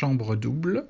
chambre double.